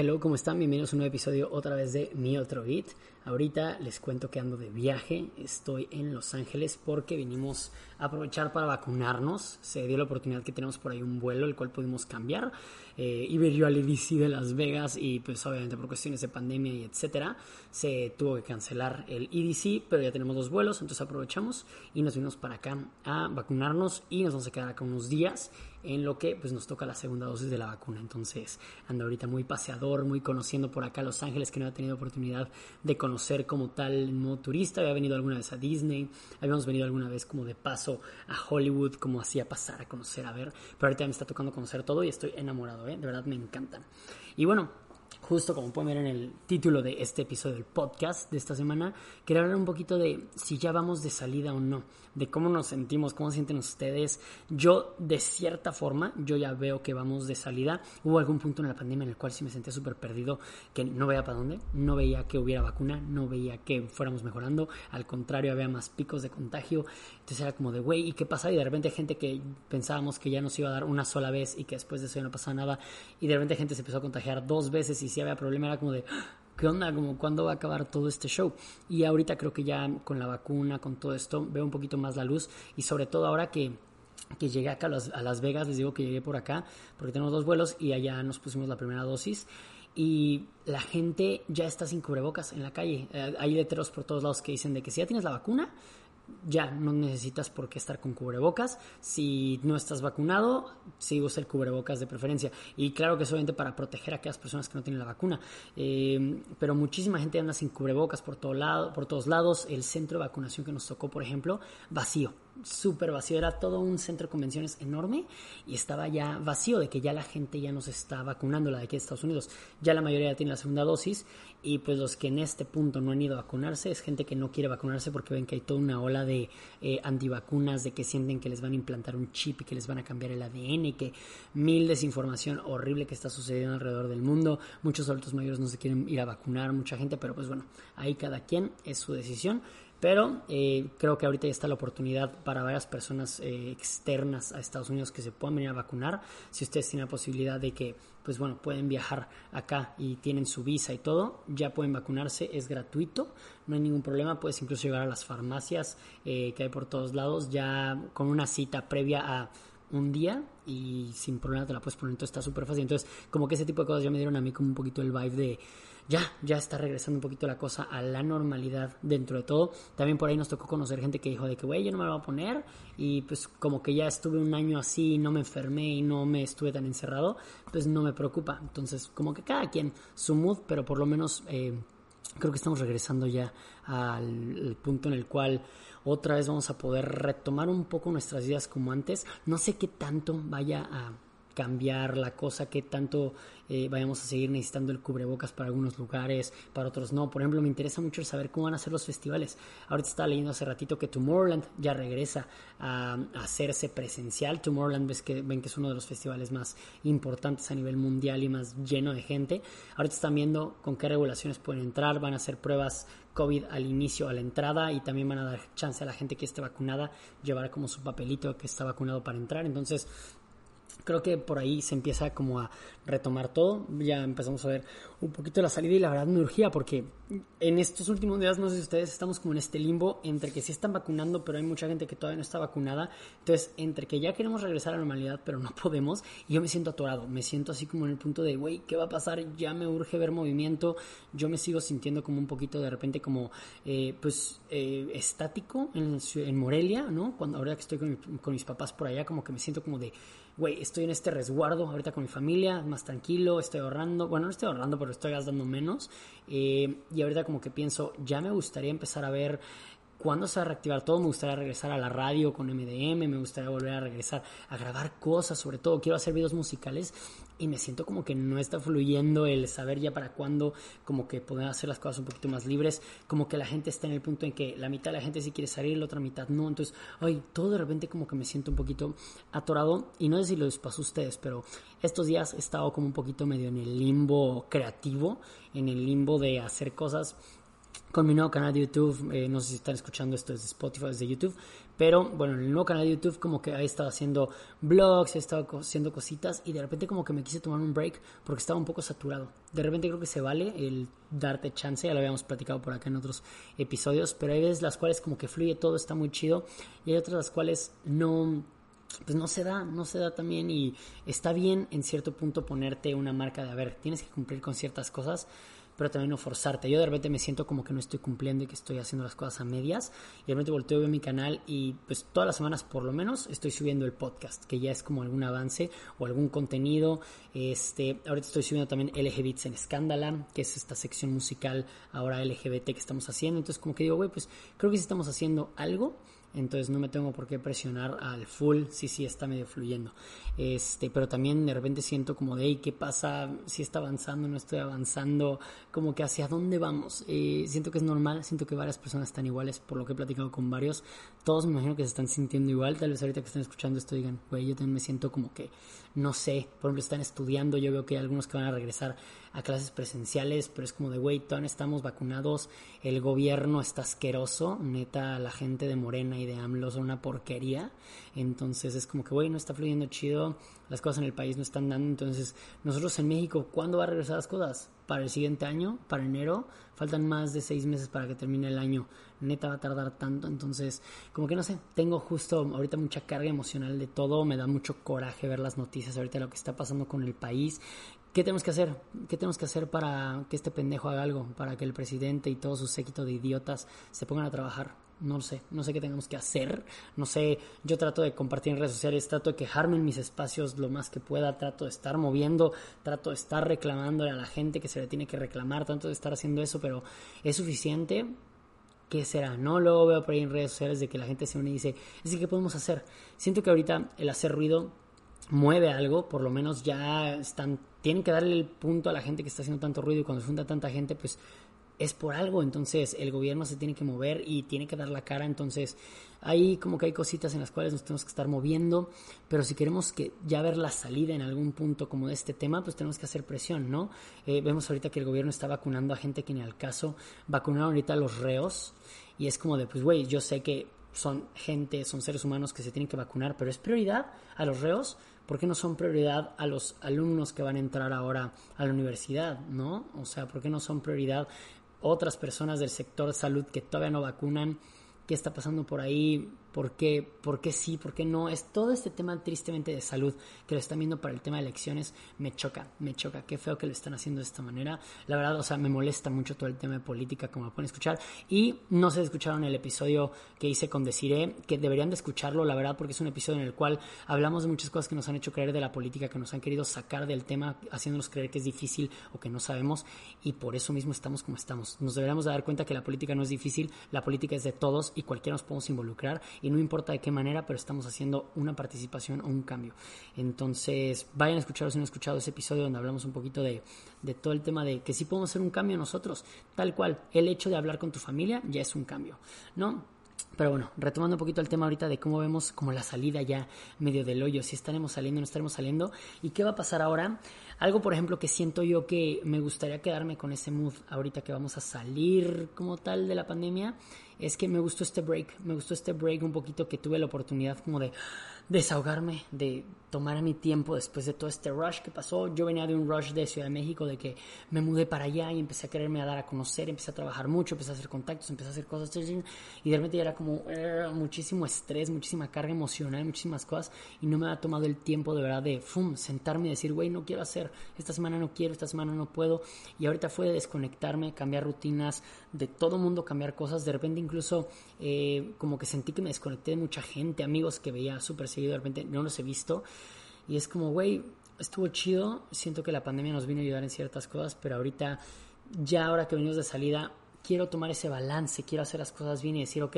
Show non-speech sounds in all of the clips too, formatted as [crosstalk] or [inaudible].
Hello, ¿cómo están? Bienvenidos a un nuevo episodio otra vez de Mi Otro Beat. Ahorita les cuento que ando de viaje, estoy en Los Ángeles porque vinimos a aprovechar para vacunarnos. Se dio la oportunidad que tenemos por ahí un vuelo, el cual pudimos cambiar. Eh, iba yo al EDC de Las Vegas y pues obviamente por cuestiones de pandemia y etcétera, se tuvo que cancelar el EDC, pero ya tenemos dos vuelos, entonces aprovechamos y nos vinimos para acá a vacunarnos y nos vamos a quedar acá unos días en lo que pues nos toca la segunda dosis de la vacuna. Entonces ando ahorita muy paseador, muy conociendo por acá Los Ángeles, que no había tenido oportunidad de conocer como tal modo turista. Había venido alguna vez a Disney, habíamos venido alguna vez como de paso a Hollywood, como hacía pasar a conocer, a ver. Pero ahorita me está tocando conocer todo y estoy enamorado, ¿eh? de verdad me encantan. Y bueno, justo como pueden ver en el título de este episodio del podcast de esta semana, quería hablar un poquito de si ya vamos de salida o no, de cómo nos sentimos, cómo sienten ustedes. Yo, de cierta forma, yo ya veo que vamos de salida. Hubo algún punto en la pandemia en el cual sí me sentía súper perdido, que no veía para dónde, no veía que hubiera vacuna, no veía que fuéramos mejorando, al contrario, había más picos de contagio. Entonces era como de, güey, ¿y qué pasa? Y de repente gente que pensábamos que ya nos iba a dar una sola vez y que después de eso ya no pasaba nada, y de repente gente se empezó a contagiar dos veces y si había problema, era como de, ¿qué onda? Como cuándo va a acabar todo este show. Y ahorita creo que ya con la vacuna, con todo esto, veo un poquito más la luz y sobre todo ahora que que llegué acá a Las, Vegas, les digo que llegué por acá, porque tenemos dos vuelos y allá nos pusimos la primera dosis y la gente ya está sin cubrebocas en la calle. Eh, hay letreros por todos lados que dicen de que si ya tienes la vacuna, ya no necesitas por qué estar con cubrebocas. Si no estás vacunado, sí usa el cubrebocas de preferencia. Y claro que solamente para proteger a aquellas personas que no tienen la vacuna. Eh, pero muchísima gente anda sin cubrebocas por, todo lado, por todos lados. El centro de vacunación que nos tocó, por ejemplo, vacío súper vacío, era todo un centro de convenciones enorme y estaba ya vacío de que ya la gente ya nos está vacunando, la de aquí de Estados Unidos, ya la mayoría tiene la segunda dosis y pues los que en este punto no han ido a vacunarse es gente que no quiere vacunarse porque ven que hay toda una ola de eh, antivacunas, de que sienten que les van a implantar un chip y que les van a cambiar el ADN y que mil desinformación horrible que está sucediendo alrededor del mundo, muchos adultos mayores no se quieren ir a vacunar, mucha gente, pero pues bueno, ahí cada quien es su decisión. Pero eh, creo que ahorita ya está la oportunidad para varias personas eh, externas a Estados Unidos que se puedan venir a vacunar. Si ustedes tienen la posibilidad de que, pues bueno, pueden viajar acá y tienen su visa y todo, ya pueden vacunarse, es gratuito, no hay ningún problema. Puedes incluso llegar a las farmacias eh, que hay por todos lados ya con una cita previa a un día y sin problema te la puedes poner, entonces está súper fácil. Entonces, como que ese tipo de cosas ya me dieron a mí como un poquito el vibe de ya, ya está regresando un poquito la cosa a la normalidad dentro de todo. También por ahí nos tocó conocer gente que dijo de que, güey, yo no me lo voy a poner y pues como que ya estuve un año así no me enfermé y no me estuve tan encerrado, pues no me preocupa. Entonces, como que cada quien su mood, pero por lo menos... Eh, creo que estamos regresando ya al, punto en el cual otra vez vamos a poder retomar un poco nuestras vidas como antes. No sé qué tanto vaya a cambiar la cosa, qué tanto eh, vayamos a seguir necesitando el cubrebocas para algunos lugares, para otros no. Por ejemplo, me interesa mucho saber cómo van a ser los festivales. Ahorita estaba leyendo hace ratito que Tomorrowland ya regresa a, hacerse presencial. Tomorrowland ves que, ven que es uno de los festivales más importantes a nivel mundial y más lleno de gente. Ahorita están viendo con qué regulaciones pueden entrar, van a hacer pruebas COVID al inicio, a la entrada y también van a dar chance a la gente que esté vacunada llevar como su papelito que está vacunado para entrar. Entonces, creo que por ahí se empieza como a retomar todo. Ya empezamos a ver un poquito la salida y la verdad me urgía porque en estos últimos días, no sé si ustedes estamos como en este limbo entre que sí están vacunando, pero hay mucha gente que todavía no está vacunada. Entonces, entre que ya queremos regresar a la normalidad, pero no [laughs] podemos, y yo me siento atorado, me siento así como en el punto de, güey, ¿qué va a pasar? Ya me urge ver movimiento. Yo me sigo sintiendo como un poquito de repente como, eh, pues, eh, estático en, Morelia, ¿no? Cuando ahora que estoy con mis papás por allá, como que me siento como de güey, estoy en este resguardo ahorita con mi familia, más tranquilo, estoy ahorrando, bueno, no estoy ahorrando, pero estoy gastando menos. Eh, y ahorita como que pienso, ya me gustaría empezar a ver cuándo se va a reactivar todo. Me gustaría regresar a la radio con MDM, me gustaría volver a regresar a grabar cosas, sobre todo quiero hacer videos musicales y me siento como que no está fluyendo el saber ya para cuándo, como que poder hacer las cosas un poquito más libres, como que la gente está en el punto en que la mitad de la gente sí quiere salir, la otra mitad no. Entonces, ay, todo de repente como que me siento un poquito atorado y no sé si les pasó a ustedes, pero estos días he estado como un poquito medio en el limbo creativo, en el limbo de hacer cosas con mi nuevo canal de YouTube. Eh, no sé si están escuchando esto desde Spotify, desde YouTube. Pero bueno, en el nuevo canal de YouTube como que he estado haciendo vlogs, he estado haciendo cositas y de repente como que me quise tomar un break porque estaba un poco saturado. De repente creo que se vale el darte chance, ya lo habíamos platicado por acá en otros episodios, pero hay veces las cuales como que fluye todo, está muy chido y hay otras las cuales no pues no se da, no se da también y está bien en cierto punto ponerte una marca de, a ver, tienes que cumplir con ciertas cosas, pero también no forzarte. Yo de repente me siento como que no estoy cumpliendo y que estoy haciendo las cosas a medias. Y de repente volteo a mi canal y pues todas las semanas por lo menos estoy subiendo el podcast, que ya es como algún avance o algún contenido. Este, ahorita estoy subiendo también LGBTs en Escándala, que es esta sección musical ahora LGBT que estamos haciendo. Entonces como que digo, güey, pues creo que sí estamos haciendo algo entonces no me tengo por qué presionar al full, sí, sí está medio fluyendo. Este, pero también de repente siento como de, ¿qué pasa? Si está avanzando, no estoy avanzando, como que hacia dónde vamos. Eh, siento que es normal, siento que varias personas están iguales, por lo que he platicado con varios. Todos me imagino que se están sintiendo igual, tal vez ahorita que están escuchando esto digan, güey, yo también me siento como que, no sé, por ejemplo, están estudiando, yo veo que hay algunos que van a regresar a clases presenciales, pero es como de, güey, todavía estamos vacunados, el gobierno está asqueroso, neta, la gente de Morena y de AMLO son una porquería, entonces es como que, güey, no está fluyendo chido, las cosas en el país no están dando, entonces nosotros en México, ¿cuándo va a regresar las cosas? ¿Para el siguiente año? ¿Para enero? Faltan más de seis meses para que termine el año, neta va a tardar tanto, entonces como que no sé, tengo justo ahorita mucha carga emocional de todo, me da mucho coraje ver las noticias ahorita lo que está pasando con el país, ¿Qué tenemos que hacer? ¿Qué tenemos que hacer para que este pendejo haga algo? Para que el presidente y todo su séquito de idiotas se pongan a trabajar. No sé, no sé qué tenemos que hacer. No sé, yo trato de compartir en redes sociales, trato de quejarme en mis espacios lo más que pueda, trato de estar moviendo, trato de estar reclamándole a la gente que se le tiene que reclamar, trato de estar haciendo eso, pero ¿es suficiente? ¿Qué será? No lo veo por ahí en redes sociales de que la gente se une y dice, es que ¿qué podemos hacer? Siento que ahorita el hacer ruido mueve algo, por lo menos ya están, tienen que darle el punto a la gente que está haciendo tanto ruido y cuando se junta tanta gente, pues es por algo, entonces el gobierno se tiene que mover y tiene que dar la cara, entonces ahí como que hay cositas en las cuales nos tenemos que estar moviendo, pero si queremos que ya ver la salida en algún punto como de este tema, pues tenemos que hacer presión, ¿no? Eh, vemos ahorita que el gobierno está vacunando a gente que ni al caso, vacunaron ahorita a los reos y es como de, pues güey, yo sé que son gente, son seres humanos que se tienen que vacunar, pero es prioridad a los reos, ¿por qué no son prioridad a los alumnos que van a entrar ahora a la universidad, no? O sea, ¿por qué no son prioridad otras personas del sector salud que todavía no vacunan? ¿Qué está pasando por ahí? ¿Por qué, ¿Por qué sí? ¿Por qué no? Es todo este tema tristemente de salud que lo están viendo para el tema de elecciones. Me choca, me choca. Qué feo que lo están haciendo de esta manera. La verdad, o sea, me molesta mucho todo el tema de política, como lo pueden escuchar. Y no se escucharon el episodio que hice con Desiree, que deberían de escucharlo, la verdad, porque es un episodio en el cual hablamos de muchas cosas que nos han hecho creer de la política, que nos han querido sacar del tema, haciéndonos creer que es difícil o que no sabemos. Y por eso mismo estamos como estamos. Nos deberíamos dar cuenta que la política no es difícil, la política es de todos y cualquiera nos podemos involucrar. Y no importa de qué manera, pero estamos haciendo una participación o un cambio. Entonces, vayan a escuchar si no han escuchado ese episodio donde hablamos un poquito de, de todo el tema de que sí podemos hacer un cambio nosotros, tal cual. El hecho de hablar con tu familia ya es un cambio, ¿no? Pero bueno, retomando un poquito el tema ahorita de cómo vemos como la salida ya medio del hoyo, si estaremos saliendo o no estaremos saliendo y qué va a pasar ahora. Algo, por ejemplo, que siento yo que me gustaría quedarme con ese mood ahorita que vamos a salir como tal de la pandemia, es que me gustó este break, me gustó este break un poquito que tuve la oportunidad como de desahogarme, de tomar mi tiempo después de todo este rush que pasó. Yo venía de un rush de Ciudad de México, de que me mudé para allá y empecé a quererme a dar a conocer, empecé a trabajar mucho, empecé a hacer contactos, empecé a hacer cosas, y de repente ya era como eh, muchísimo estrés, muchísima carga emocional, muchísimas cosas, y no me había tomado el tiempo de verdad de fum, sentarme y decir, güey, no quiero hacer, esta semana no quiero, esta semana no puedo, y ahorita fue de desconectarme, cambiar rutinas, de todo mundo cambiar cosas, de repente incluso eh, como que sentí que me desconecté de mucha gente, amigos que veía súper seguido, de repente no los he visto. Y es como, güey, estuvo chido. Siento que la pandemia nos vino a ayudar en ciertas cosas, pero ahorita, ya ahora que venimos de salida, quiero tomar ese balance, quiero hacer las cosas bien y decir, ok,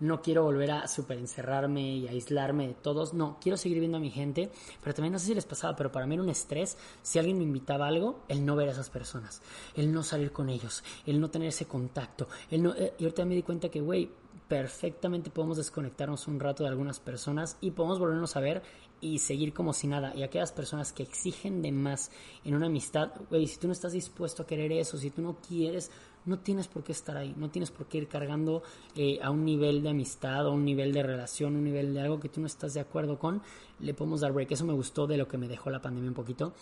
no quiero volver a super encerrarme y aislarme de todos, no, quiero seguir viendo a mi gente, pero también no sé si les pasaba, pero para mí era un estrés, si alguien me invitaba a algo, el no ver a esas personas, el no salir con ellos, el no tener ese contacto, el no, eh, y ahorita me di cuenta que, güey, perfectamente podemos desconectarnos un rato de algunas personas y podemos volvernos a ver y seguir como si nada. Y aquellas personas que exigen de más en una amistad, güey, si tú no estás dispuesto a querer eso, si tú no quieres, no tienes por qué estar ahí, no tienes por qué ir cargando eh, a un nivel de amistad, a un nivel de relación, un nivel de algo que tú no estás de acuerdo con, le podemos dar break. Eso me gustó de lo que me dejó la pandemia un poquito.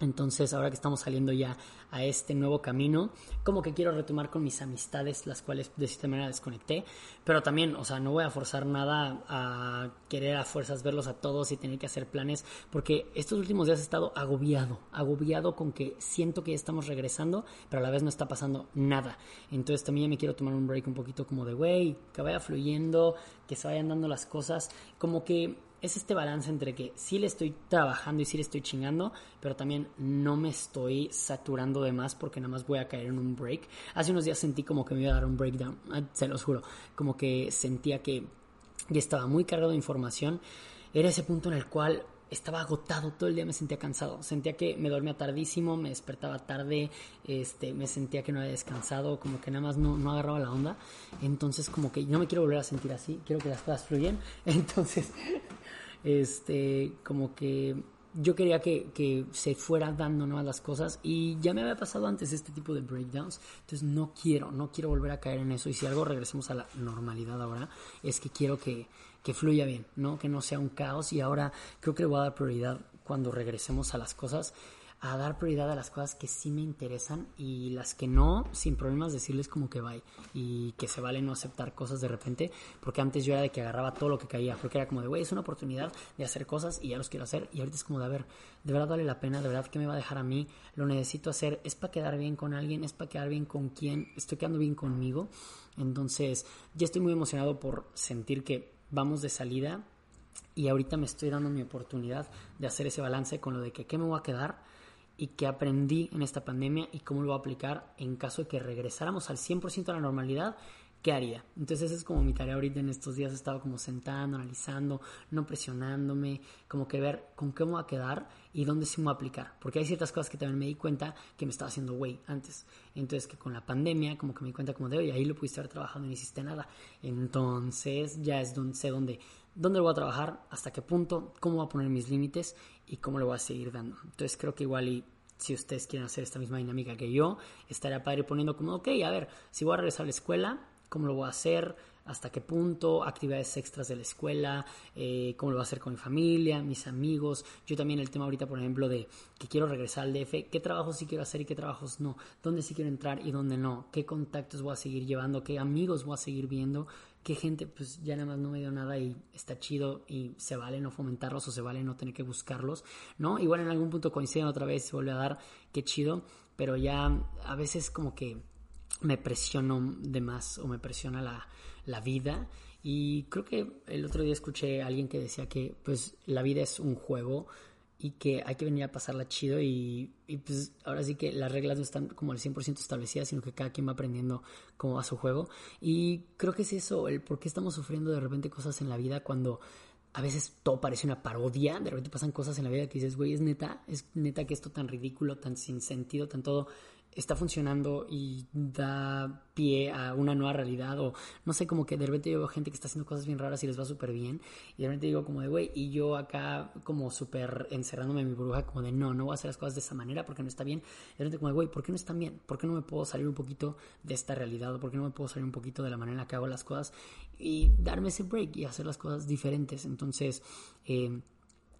Entonces, ahora que estamos saliendo ya a este nuevo camino, como que quiero retomar con mis amistades, las cuales de cierta manera desconecté, pero también, o sea, no voy a forzar nada a querer a fuerzas verlos a todos y tener que hacer planes, porque estos últimos días he estado agobiado, agobiado con que siento que ya estamos regresando, pero a la vez no está pasando nada. Entonces, también ya me quiero tomar un break un poquito como de, güey, que vaya fluyendo, que se vayan dando las cosas, como que es este balance entre que sí le estoy trabajando y sí le estoy chingando, pero también no me estoy saturando de más porque nada más voy a caer en un break. Hace unos días sentí como que me iba a dar un breakdown, ah, se los juro, como que sentía que ya estaba muy cargado de información. Era ese punto en el cual estaba agotado, todo el día me sentía cansado, sentía que me dormía tardísimo, me despertaba tarde, este, me sentía que no había descansado, como que nada más no, no agarraba la onda, entonces como que no me quiero volver a sentir así, quiero que las cosas fluyan, [laughs] entonces este, como que yo quería que, que, se fuera dando nuevas las cosas. Y ya me había pasado antes este tipo de breakdowns, entonces no quiero, no quiero volver a caer en eso. Y si algo regresemos a la normalidad ahora, es que quiero que, que fluya bien, ¿no? Que no sea un caos. Y ahora creo que le voy a dar prioridad cuando regresemos a las cosas a dar prioridad a las cosas que sí me interesan y las que no, sin problemas decirles como que bye y que se vale no aceptar cosas de repente, porque antes yo era de que agarraba todo lo que caía, porque era como de, güey, es una oportunidad de hacer cosas y ya los quiero hacer y ahorita es como de, a ver, de verdad vale la pena, de verdad que me va a dejar a mí, lo necesito hacer, es para quedar bien con alguien, es para quedar bien con quien, estoy quedando bien conmigo, entonces ya estoy muy emocionado por sentir que vamos de salida y ahorita me estoy dando mi oportunidad de hacer ese balance con lo de que qué me voy a quedar y que aprendí en esta pandemia y cómo lo voy a aplicar en caso de que regresáramos al 100% a la normalidad, ¿qué haría? Entonces esa es como mi tarea ahorita en estos días, he estado como sentando, analizando, no presionándome, como que ver con qué me voy a quedar y dónde sí me voy a aplicar, porque hay ciertas cosas que también me di cuenta que me estaba haciendo güey antes, entonces que con la pandemia como que me di cuenta como de, oye, ahí lo pudiste haber trabajado y no hiciste nada, entonces ya es donde sé dónde dónde lo voy a trabajar, hasta qué punto, cómo voy a poner mis límites y cómo lo voy a seguir dando. Entonces creo que igual y si ustedes quieren hacer esta misma dinámica que yo, estaría padre poniendo como, ok, a ver, si voy a regresar a la escuela, ¿cómo lo voy a hacer? hasta qué punto, actividades extras de la escuela, eh, cómo lo voy a hacer con mi familia, mis amigos. Yo también el tema ahorita, por ejemplo, de que quiero regresar al DF, qué trabajos sí quiero hacer y qué trabajos no, dónde sí quiero entrar y dónde no, qué contactos voy a seguir llevando, qué amigos voy a seguir viendo, qué gente pues ya nada más no me dio nada y está chido y se vale no fomentarlos o se vale no tener que buscarlos, ¿no? Igual en algún punto coinciden otra vez, se vuelve a dar, qué chido, pero ya a veces como que me presiono de más o me presiona la, la vida y creo que el otro día escuché a alguien que decía que pues la vida es un juego y que hay que venir a pasarla chido y, pues ahora sí que las reglas no están como al 100% establecidas, sino que cada quien va aprendiendo cómo va su juego. Y creo que es eso, el por qué estamos sufriendo de repente cosas en la vida cuando a veces todo parece una parodia, de repente pasan cosas en la vida que dices, güey, es neta, es neta que esto tan ridículo, tan sin sentido, tan todo está funcionando y da pie a una nueva realidad o no sé, como que de repente yo veo gente que está haciendo cosas bien raras y les va súper bien y de repente digo como de, güey, y yo acá como súper encerrándome en mi burbuja como de, no, no voy a hacer las cosas de esa manera porque no está bien. Y de repente como de, güey, ¿por qué no están bien? ¿Por qué no me puedo salir un poquito de esta realidad? ¿O por qué no me puedo salir un poquito de la manera en la que hago las cosas y darme ese break y hacer las cosas diferentes? Entonces, eh,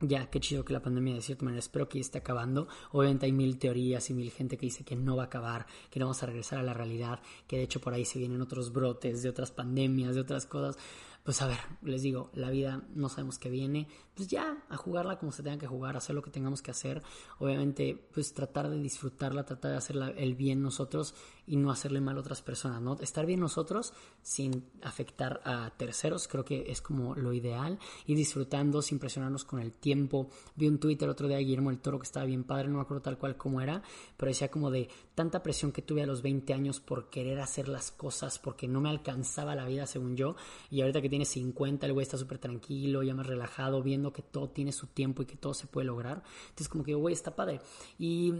ya, qué chido que la pandemia de cierta manera espero que esté acabando. Obviamente hay mil teorías y mil gente que dice que no va a acabar, que no vamos a regresar a la realidad, que de hecho por ahí se vienen otros brotes de otras pandemias, de otras cosas. Pues a ver, les digo, la vida no sabemos qué viene, pues ya, a jugarla como se tenga que jugar, hacer lo que tengamos que hacer. Obviamente, pues tratar de disfrutarla, tratar de hacer el bien nosotros y no hacerle mal a otras personas, ¿no? Estar bien nosotros sin afectar a terceros, creo que es como lo ideal, y disfrutando sin presionarnos con el tiempo. Vi un Twitter otro día de Guillermo el Toro que estaba bien padre, no me acuerdo tal cual como era, pero decía como de tanta presión que tuve a los 20 años por querer hacer las cosas, porque no me alcanzaba la vida según yo, y ahorita que tiene 50, el güey está súper tranquilo, ya más relajado, viendo que todo tiene su tiempo y que todo se puede lograr. Entonces como que, güey, está padre. Y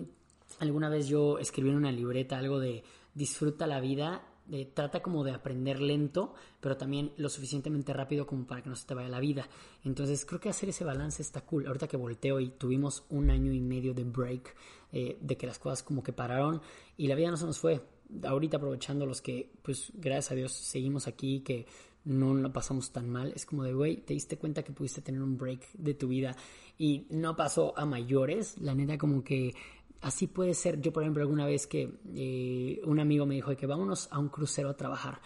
alguna vez yo escribí en una libreta algo de disfruta la vida, trata como de aprender lento, pero también lo suficientemente rápido como para que no se te vaya la vida. Entonces creo que hacer ese balance está cool. Ahorita que volteo y tuvimos un año y medio de break, eh, de que las cosas como que pararon y la vida no se nos fue. ahorita aprovechando los que, pues gracias a Dios seguimos aquí, que no lo pasamos tan mal, es como de, güey, te diste cuenta que pudiste tener un break de tu vida y no pasó a mayores, la neta como que así puede ser. Yo, por ejemplo, alguna vez que eh, un amigo me dijo que vámonos a un crucero a trabajar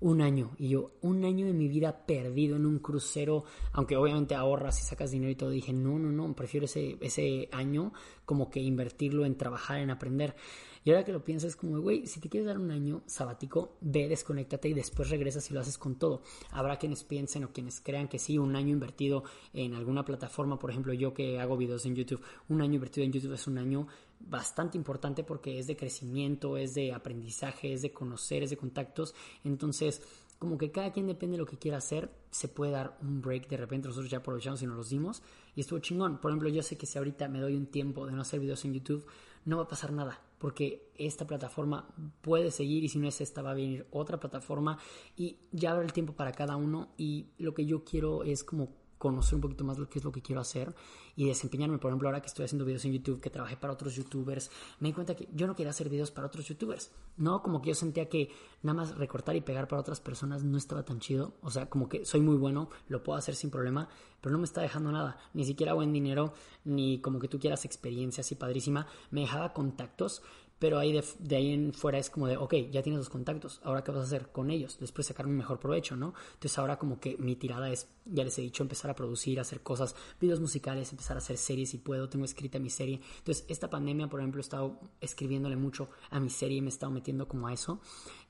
un año. Y yo, un año de mi vida perdido en un crucero, aunque obviamente ahorras y sacas dinero y todo, dije, no, no, no, prefiero ese, ese año como que invertirlo en trabajar, en aprender. Y ahora que lo piensas, como, güey, si te quieres dar un año sabático, ve, desconéctate y después regresas y lo haces con todo. Habrá quienes piensen o quienes crean que sí, un año invertido en alguna plataforma, por ejemplo, yo que hago videos en YouTube, un año invertido en YouTube es un año bastante importante porque es de crecimiento, es de aprendizaje, es de conocer, es de contactos. Entonces, como que cada quien depende de lo que quiera hacer, se puede dar un break de repente, nosotros ya aprovechamos y nos los dimos y estuvo chingón. Por ejemplo, yo sé que si ahorita me doy un tiempo de no hacer videos en YouTube, no va a pasar nada, porque esta plataforma puede seguir y si no es esta va a venir otra plataforma y ya habrá el tiempo para cada uno y lo que yo quiero es como conocer un poquito más lo que es lo que quiero hacer y desempeñarme. Por ejemplo, ahora que estoy haciendo videos en YouTube, que trabajé para otros youtubers, me di cuenta que yo no quería hacer videos para otros youtubers. No, como que yo sentía que nada más recortar y pegar para otras personas no estaba tan chido. O sea, como que soy muy bueno, lo puedo hacer sin problema, pero no me está dejando nada. Ni siquiera buen dinero, ni como que tú quieras experiencia así padrísima. Me dejaba contactos, pero ahí de, ahí en fuera es como de, ok, ya tienes los contactos, ahora qué vas a hacer con ellos, después sacar un mejor provecho, ¿no? Entonces ahora como que mi tirada es, ya les he dicho, empezar a producir, hacer cosas, videos musicales, empezar a hacer series si puedo, tengo escrita mi serie. Entonces esta pandemia, por ejemplo, he estado escribiéndole mucho a mi serie y me he estado metiendo como a eso.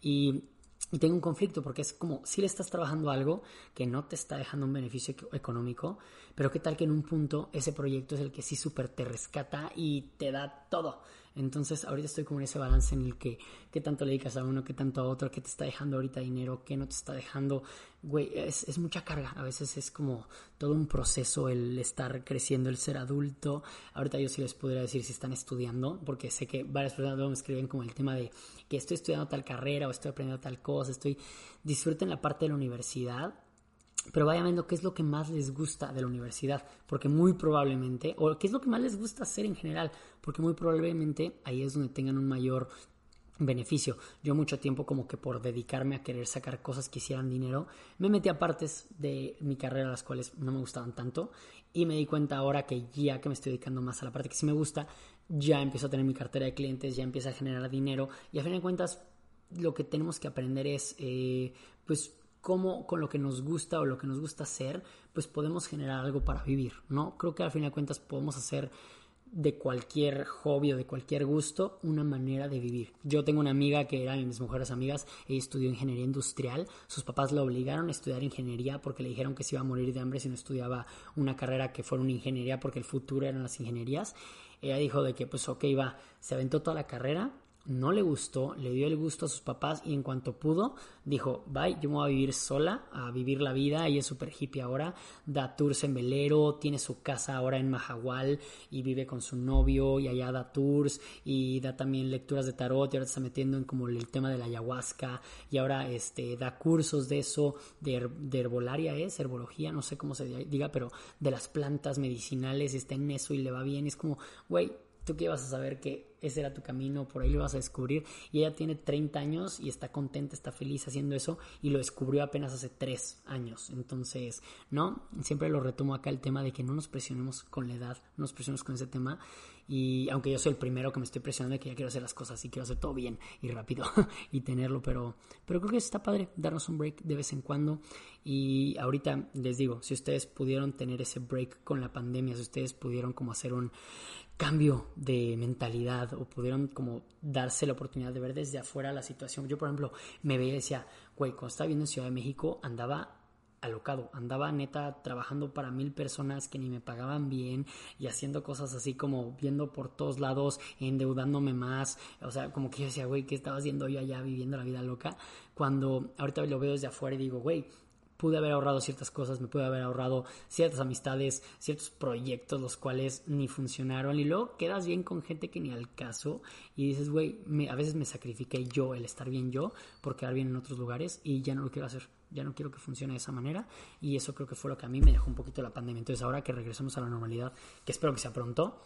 Y y tengo un conflicto porque es como si le estás trabajando algo que no te está dejando un beneficio económico, pero qué tal que en un punto ese proyecto es el que sí súper te rescata y te da todo. Entonces ahorita estoy como en ese balance en el que qué tanto le dedicas a uno, qué tanto a otro, qué te está dejando ahorita dinero, qué no te está dejando. Güey, es, es mucha carga. A veces es como todo un proceso el estar creciendo, el ser adulto. Ahorita yo sí les podría decir si están estudiando, porque sé que varias personas me escriben como el tema de que estoy estudiando tal carrera o estoy aprendiendo tal cosa, estoy disfruten la parte de la universidad pero vayan viendo qué es lo que más les gusta de la universidad, porque muy probablemente, o qué es lo que más les gusta hacer en general, porque muy probablemente ahí es donde tengan un mayor beneficio. Yo mucho tiempo como que por dedicarme a querer sacar cosas que hicieran dinero, me metí a partes de mi carrera las cuales no me gustaban tanto y me di cuenta ahora que ya que me estoy dedicando más a la parte que sí me gusta, ya empiezo a tener mi cartera de clientes, ya empiezo a generar dinero y a fin de cuentas lo que tenemos que aprender es eh, pues cómo con lo que nos gusta o lo que nos gusta hacer, pues podemos generar algo para vivir, ¿no? Creo que al fin de cuentas podemos hacer de cualquier hobby o de cualquier gusto una manera de vivir. Yo tengo una amiga que era de mis mejores amigas, ella estudió ingeniería industrial, sus papás la obligaron a estudiar ingeniería porque le dijeron que se iba a morir de hambre si no estudiaba una carrera que fuera una ingeniería porque el futuro eran las ingenierías. Ella dijo de que pues ok, va, se aventó toda la carrera no le gustó, le dio el gusto a sus papás y en cuanto pudo dijo, bye, yo me voy a vivir sola, a vivir la vida, ella es súper hippie ahora, da tours en velero, tiene su casa ahora en Mahahual y vive con su novio y allá da tours y da también lecturas de tarot y ahora está metiendo en como el tema de la ayahuasca y ahora este, da cursos de eso, de, de herbolaria es, herbología, no sé cómo se diga, pero de las plantas medicinales, está en eso y le va bien, es como, güey, tú que ibas a saber que ese era tu camino, por ahí lo vas a descubrir. Y ella tiene 30 años y está contenta, está feliz haciendo eso y lo descubrió apenas hace 3 años. Entonces, ¿no? Siempre lo retomo acá el tema de que no nos presionemos con la edad, no nos presionemos con ese tema. Y aunque yo soy el primero que me estoy presionando de que ya quiero hacer las cosas y quiero hacer todo bien y rápido [laughs] y tenerlo, pero, pero creo que está padre darnos un break de vez en cuando. Y ahorita les digo, si ustedes pudieron tener ese break con la pandemia, si ustedes pudieron como hacer un cambio de mentalidad o pudieron como darse la oportunidad de ver desde afuera la situación. Yo, por ejemplo, me veía y decía, güey, cuando estaba viendo en Ciudad de México andaba alocado, andaba neta trabajando para mil personas que ni me pagaban bien y haciendo cosas así como viendo por todos lados, endeudándome más, o sea, como que yo decía, güey, ¿qué estaba haciendo yo allá viviendo la vida loca? Cuando ahorita lo veo desde afuera y digo, güey, pude haber ahorrado ciertas cosas, me pude haber ahorrado ciertas amistades, ciertos proyectos los cuales ni funcionaron y luego quedas bien con gente que ni al caso y dices, güey, a veces me sacrifiqué yo el estar bien yo por quedar bien en otros lugares y ya no lo quiero hacer, ya no quiero que funcione de esa manera y eso creo que fue lo que a mí me dejó un poquito la pandemia. Entonces ahora que regresemos a la normalidad, que espero que sea pronto,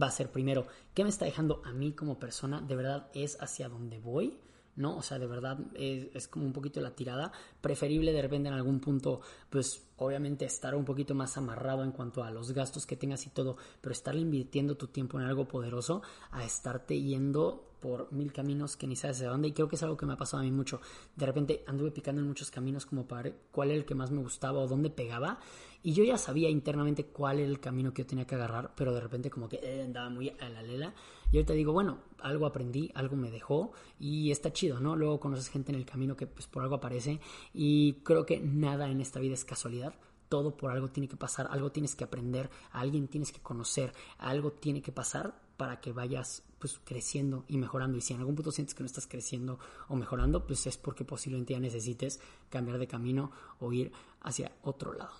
va a ser primero, ¿qué me está dejando a mí como persona? ¿De verdad es hacia dónde voy? ¿No? O sea, de verdad es, es, como un poquito la tirada. Preferible de repente en algún punto, pues obviamente estar un poquito más amarrado en cuanto a los gastos que tengas y todo, pero estar invirtiendo tu tiempo en algo poderoso a estarte yendo por mil caminos que ni sabes de dónde y creo que es algo que me ha pasado a mí mucho. De repente anduve picando en muchos caminos como para ver cuál era el que más me gustaba o dónde pegaba y yo ya sabía internamente cuál era el camino que yo tenía que agarrar, pero de repente como que eh, andaba muy a la lela y ahorita digo, bueno, algo aprendí, algo me dejó y está chido, ¿no? Luego conoces gente en el camino que pues por algo aparece y creo que nada en esta vida es casualidad todo por algo tiene que pasar, algo tienes que aprender, alguien tienes que conocer, algo tiene que pasar para que vayas pues creciendo y mejorando. Y si en algún punto sientes que no estás creciendo o mejorando pues es porque posiblemente ya necesites cambiar de camino o ir hacia otro lado.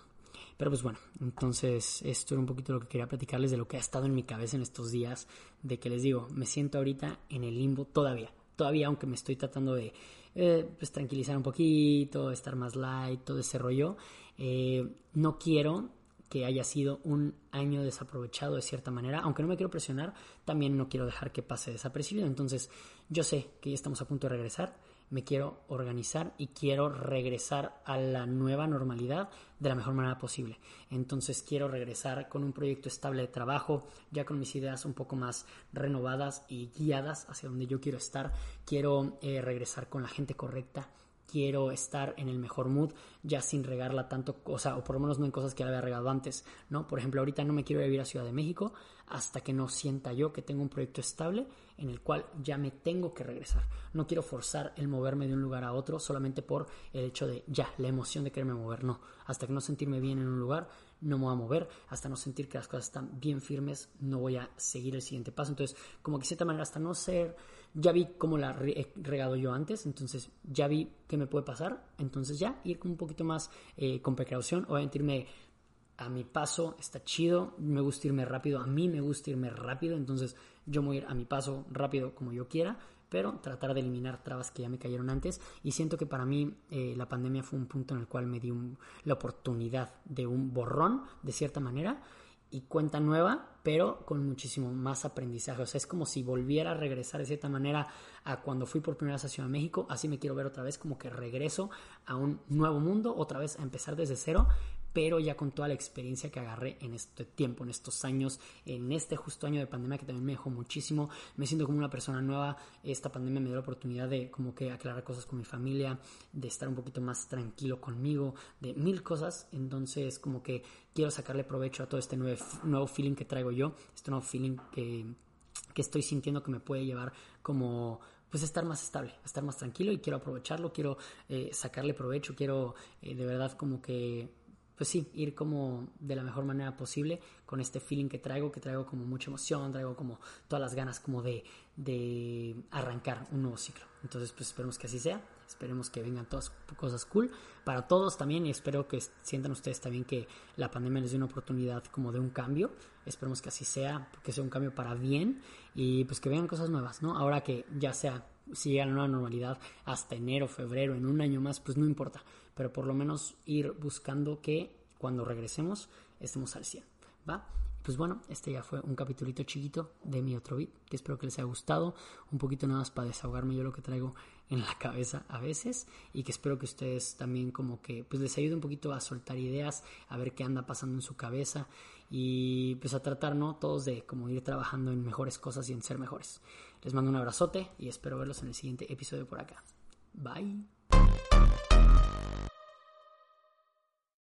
Pero pues bueno, entonces esto era un poquito lo que quería platicarles de lo que ha estado en mi cabeza en estos días, de que les digo, me siento ahorita en el limbo todavía, todavía aunque me estoy tratando de eh, pues tranquilizar un poquito, estar más light, todo ese rollo, eh, no quiero que haya sido un año desaprovechado de cierta manera, aunque no me quiero presionar, también no quiero dejar que pase desapercibido. Entonces, yo sé que ya estamos a punto de regresar, me quiero organizar y quiero regresar a la nueva normalidad de la mejor manera posible. Entonces, quiero regresar con un proyecto estable de trabajo, ya con mis ideas un poco más renovadas y guiadas hacia donde yo quiero estar. Quiero eh, regresar con la gente correcta quiero estar en el mejor mood, ya sin regarla tanto, o sea, o por lo menos no en cosas que había regado antes, ¿no? Por ejemplo, ahorita no me quiero vivir a Ciudad de México hasta que no sienta yo que tengo un proyecto estable en el cual ya me tengo que regresar. No quiero forzar el moverme de un lugar a otro solamente por el hecho de ya, la emoción de quererme mover, no. Hasta que no sentirme bien en un lugar, no me voy a mover, hasta no sentir que las cosas están bien firmes, no voy a seguir el siguiente paso. Entonces, como que de cierta manera, hasta no ser ya vi cómo la he regado yo antes, entonces ya vi qué me puede pasar, entonces ya ir un poquito más eh, con precaución, obviamente irme a mi paso, está chido, me gusta irme rápido, a mí me gusta irme rápido, entonces yo voy a ir a mi paso rápido como yo quiera, pero tratar de eliminar trabas que ya me cayeron antes y siento que para mí eh, la pandemia fue un punto en el cual me di la oportunidad de un borrón de cierta manera y cuenta nueva, pero con muchísimo más aprendizaje. O sea, es como si volviera a regresar de cierta manera a cuando fui por primera vez a Ciudad de México. Así me quiero ver otra vez, como que regreso a un nuevo mundo, otra vez a empezar desde cero, pero ya con toda la experiencia que agarré en este tiempo, en estos años, en este justo año de pandemia que también me dejó muchísimo, me siento como una persona nueva, esta pandemia me dio la oportunidad de como que aclarar cosas con mi familia, de estar un poquito más tranquilo conmigo, de mil cosas, entonces como que quiero sacarle provecho a todo este nuevo, nuevo feeling que traigo yo, este nuevo feeling que, que estoy sintiendo que me puede llevar como pues estar más estable, estar más tranquilo y quiero aprovecharlo, quiero eh, sacarle provecho, quiero eh, de verdad como que pues sí, ir como de la mejor manera posible con este feeling que traigo, que traigo como mucha emoción, traigo como todas las ganas como de, de arrancar un nuevo ciclo. Entonces, pues esperemos que así sea, esperemos que vengan todas cosas cool para todos también y espero que sientan ustedes también que la pandemia les dé una oportunidad como de un cambio. Esperemos que así sea, que sea un cambio para bien y pues que vengan cosas nuevas, ¿no? Ahora que ya sea si llega la nueva normalidad hasta enero, febrero, en un año más, pues no importa pero por lo menos ir buscando que cuando regresemos estemos al 100, ¿va? Pues bueno, este ya fue un capitulito chiquito de mi otro beat, que espero que les haya gustado, un poquito nada más para desahogarme yo lo que traigo en la cabeza a veces y que espero que ustedes también como que pues les ayude un poquito a soltar ideas, a ver qué anda pasando en su cabeza y pues a tratar, ¿no? Todos de como ir trabajando en mejores cosas y en ser mejores. Les mando un abrazote y espero verlos en el siguiente episodio por acá. Bye.